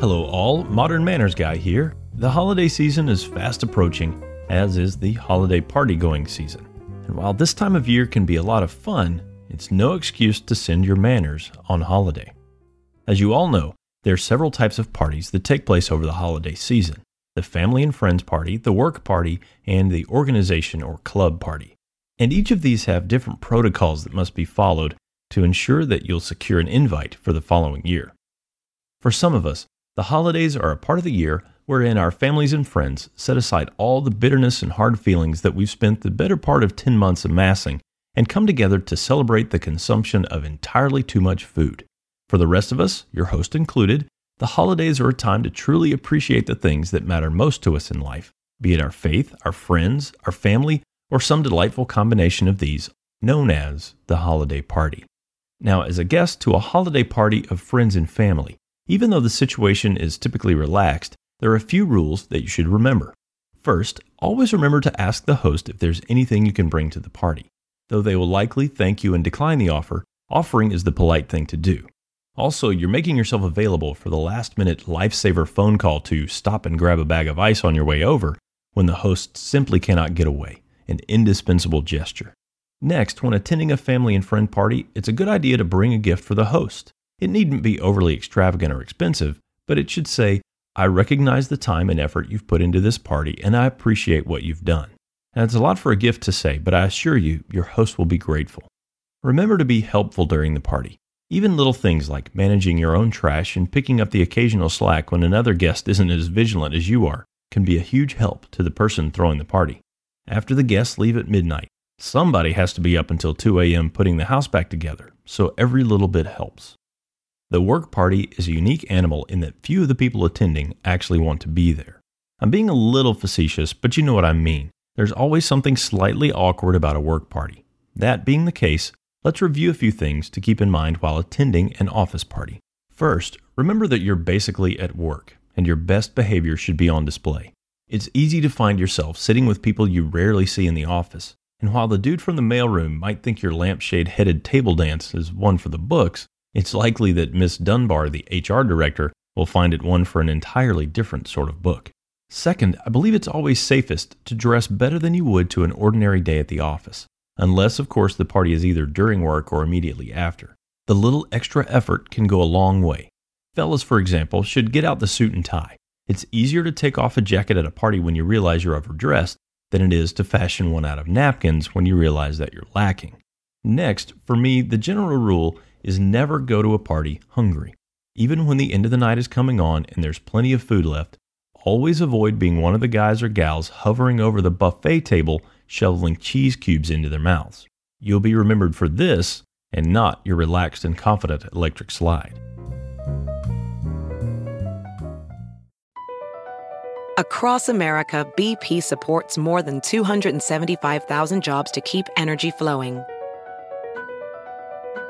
Hello, all. Modern Manners Guy here. The holiday season is fast approaching, as is the holiday party going season. And while this time of year can be a lot of fun, it's no excuse to send your manners on holiday. As you all know, there are several types of parties that take place over the holiday season the family and friends party, the work party, and the organization or club party. And each of these have different protocols that must be followed to ensure that you'll secure an invite for the following year. For some of us, the holidays are a part of the year wherein our families and friends set aside all the bitterness and hard feelings that we've spent the better part of 10 months amassing and come together to celebrate the consumption of entirely too much food. For the rest of us, your host included, the holidays are a time to truly appreciate the things that matter most to us in life, be it our faith, our friends, our family, or some delightful combination of these, known as the holiday party. Now, as a guest to a holiday party of friends and family, even though the situation is typically relaxed, there are a few rules that you should remember. First, always remember to ask the host if there's anything you can bring to the party. Though they will likely thank you and decline the offer, offering is the polite thing to do. Also, you're making yourself available for the last minute lifesaver phone call to stop and grab a bag of ice on your way over when the host simply cannot get away, an indispensable gesture. Next, when attending a family and friend party, it's a good idea to bring a gift for the host. It needn't be overly extravagant or expensive, but it should say, I recognize the time and effort you've put into this party and I appreciate what you've done. Now, it's a lot for a gift to say, but I assure you, your host will be grateful. Remember to be helpful during the party. Even little things like managing your own trash and picking up the occasional slack when another guest isn't as vigilant as you are can be a huge help to the person throwing the party. After the guests leave at midnight, somebody has to be up until 2 a.m. putting the house back together, so every little bit helps. The work party is a unique animal in that few of the people attending actually want to be there. I'm being a little facetious, but you know what I mean. There's always something slightly awkward about a work party. That being the case, let's review a few things to keep in mind while attending an office party. First, remember that you're basically at work, and your best behavior should be on display. It's easy to find yourself sitting with people you rarely see in the office, and while the dude from the mailroom might think your lampshade headed table dance is one for the books, it's likely that Miss Dunbar, the HR director, will find it one for an entirely different sort of book. Second, I believe it's always safest to dress better than you would to an ordinary day at the office unless, of course, the party is either during work or immediately after. The little extra effort can go a long way. Fellas, for example, should get out the suit and tie. It's easier to take off a jacket at a party when you realize you're overdressed than it is to fashion one out of napkins when you realize that you're lacking. Next, for me, the general rule is never go to a party hungry. Even when the end of the night is coming on and there's plenty of food left, always avoid being one of the guys or gals hovering over the buffet table shoveling cheese cubes into their mouths. You'll be remembered for this and not your relaxed and confident electric slide. Across America, BP supports more than 275,000 jobs to keep energy flowing.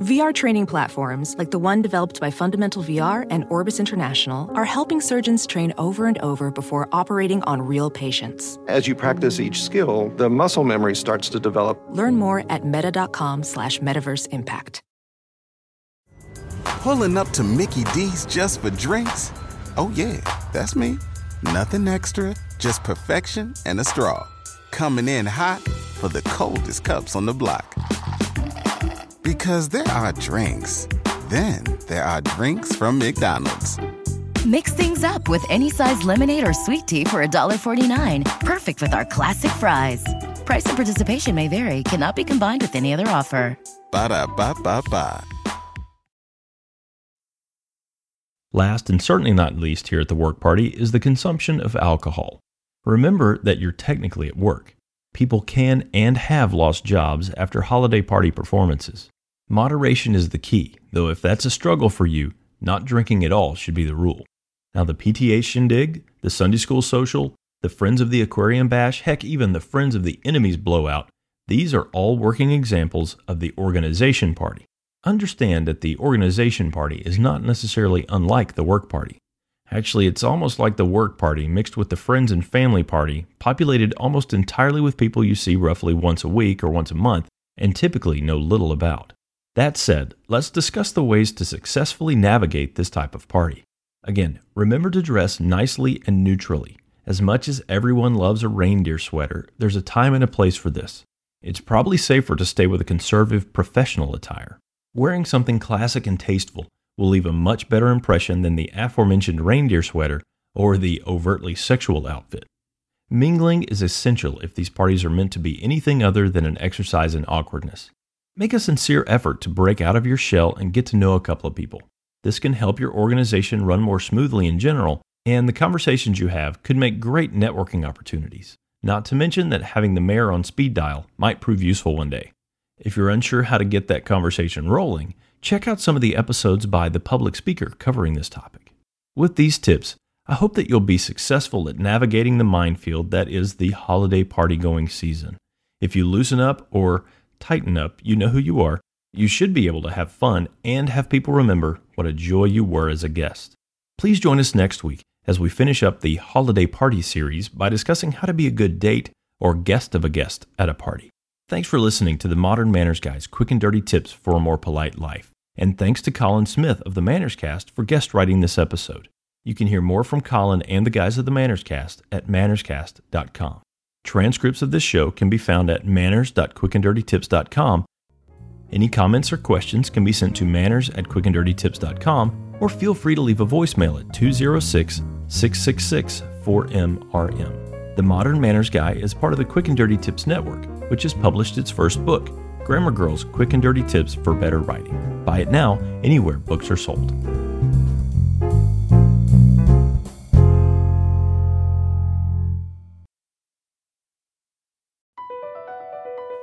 VR training platforms, like the one developed by Fundamental VR and Orbis International, are helping surgeons train over and over before operating on real patients. As you practice each skill, the muscle memory starts to develop. Learn more at meta.com slash metaverse impact. Pulling up to Mickey D's just for drinks? Oh, yeah, that's me. Nothing extra, just perfection and a straw. Coming in hot for the coldest cups on the block. Because there are drinks, then there are drinks from McDonald's. Mix things up with any size lemonade or sweet tea for $1.49. Perfect with our classic fries. Price and participation may vary, cannot be combined with any other offer. Ba da ba ba ba. Last and certainly not least here at the work party is the consumption of alcohol. Remember that you're technically at work. People can and have lost jobs after holiday party performances. Moderation is the key, though if that's a struggle for you, not drinking at all should be the rule. Now, the PTA shindig, the Sunday school social, the Friends of the Aquarium Bash, heck, even the Friends of the Enemies blowout, these are all working examples of the organization party. Understand that the organization party is not necessarily unlike the work party. Actually, it's almost like the work party mixed with the friends and family party, populated almost entirely with people you see roughly once a week or once a month, and typically know little about. That said, let's discuss the ways to successfully navigate this type of party. Again, remember to dress nicely and neutrally. As much as everyone loves a reindeer sweater, there's a time and a place for this. It's probably safer to stay with a conservative professional attire. Wearing something classic and tasteful will leave a much better impression than the aforementioned reindeer sweater or the overtly sexual outfit. Mingling is essential if these parties are meant to be anything other than an exercise in awkwardness. Make a sincere effort to break out of your shell and get to know a couple of people. This can help your organization run more smoothly in general, and the conversations you have could make great networking opportunities. Not to mention that having the mayor on speed dial might prove useful one day. If you're unsure how to get that conversation rolling, check out some of the episodes by the public speaker covering this topic. With these tips, I hope that you'll be successful at navigating the minefield that is the holiday party going season. If you loosen up or tighten up, you know who you are. You should be able to have fun and have people remember what a joy you were as a guest. Please join us next week as we finish up the holiday party series by discussing how to be a good date or guest of a guest at a party. Thanks for listening to the Modern Manners Guy's quick and dirty tips for a more polite life. And thanks to Colin Smith of the Manners Cast for guest writing this episode. You can hear more from Colin and the guys of the Manners Cast at mannerscast.com. Transcripts of this show can be found at manners.quickanddirtytips.com. Any comments or questions can be sent to manners at quickanddirtytips.com or feel free to leave a voicemail at 206 666 4MRM. The Modern Manners Guy is part of the Quick and Dirty Tips Network, which has published its first book, Grammar Girls Quick and Dirty Tips for Better Writing. Buy it now anywhere books are sold.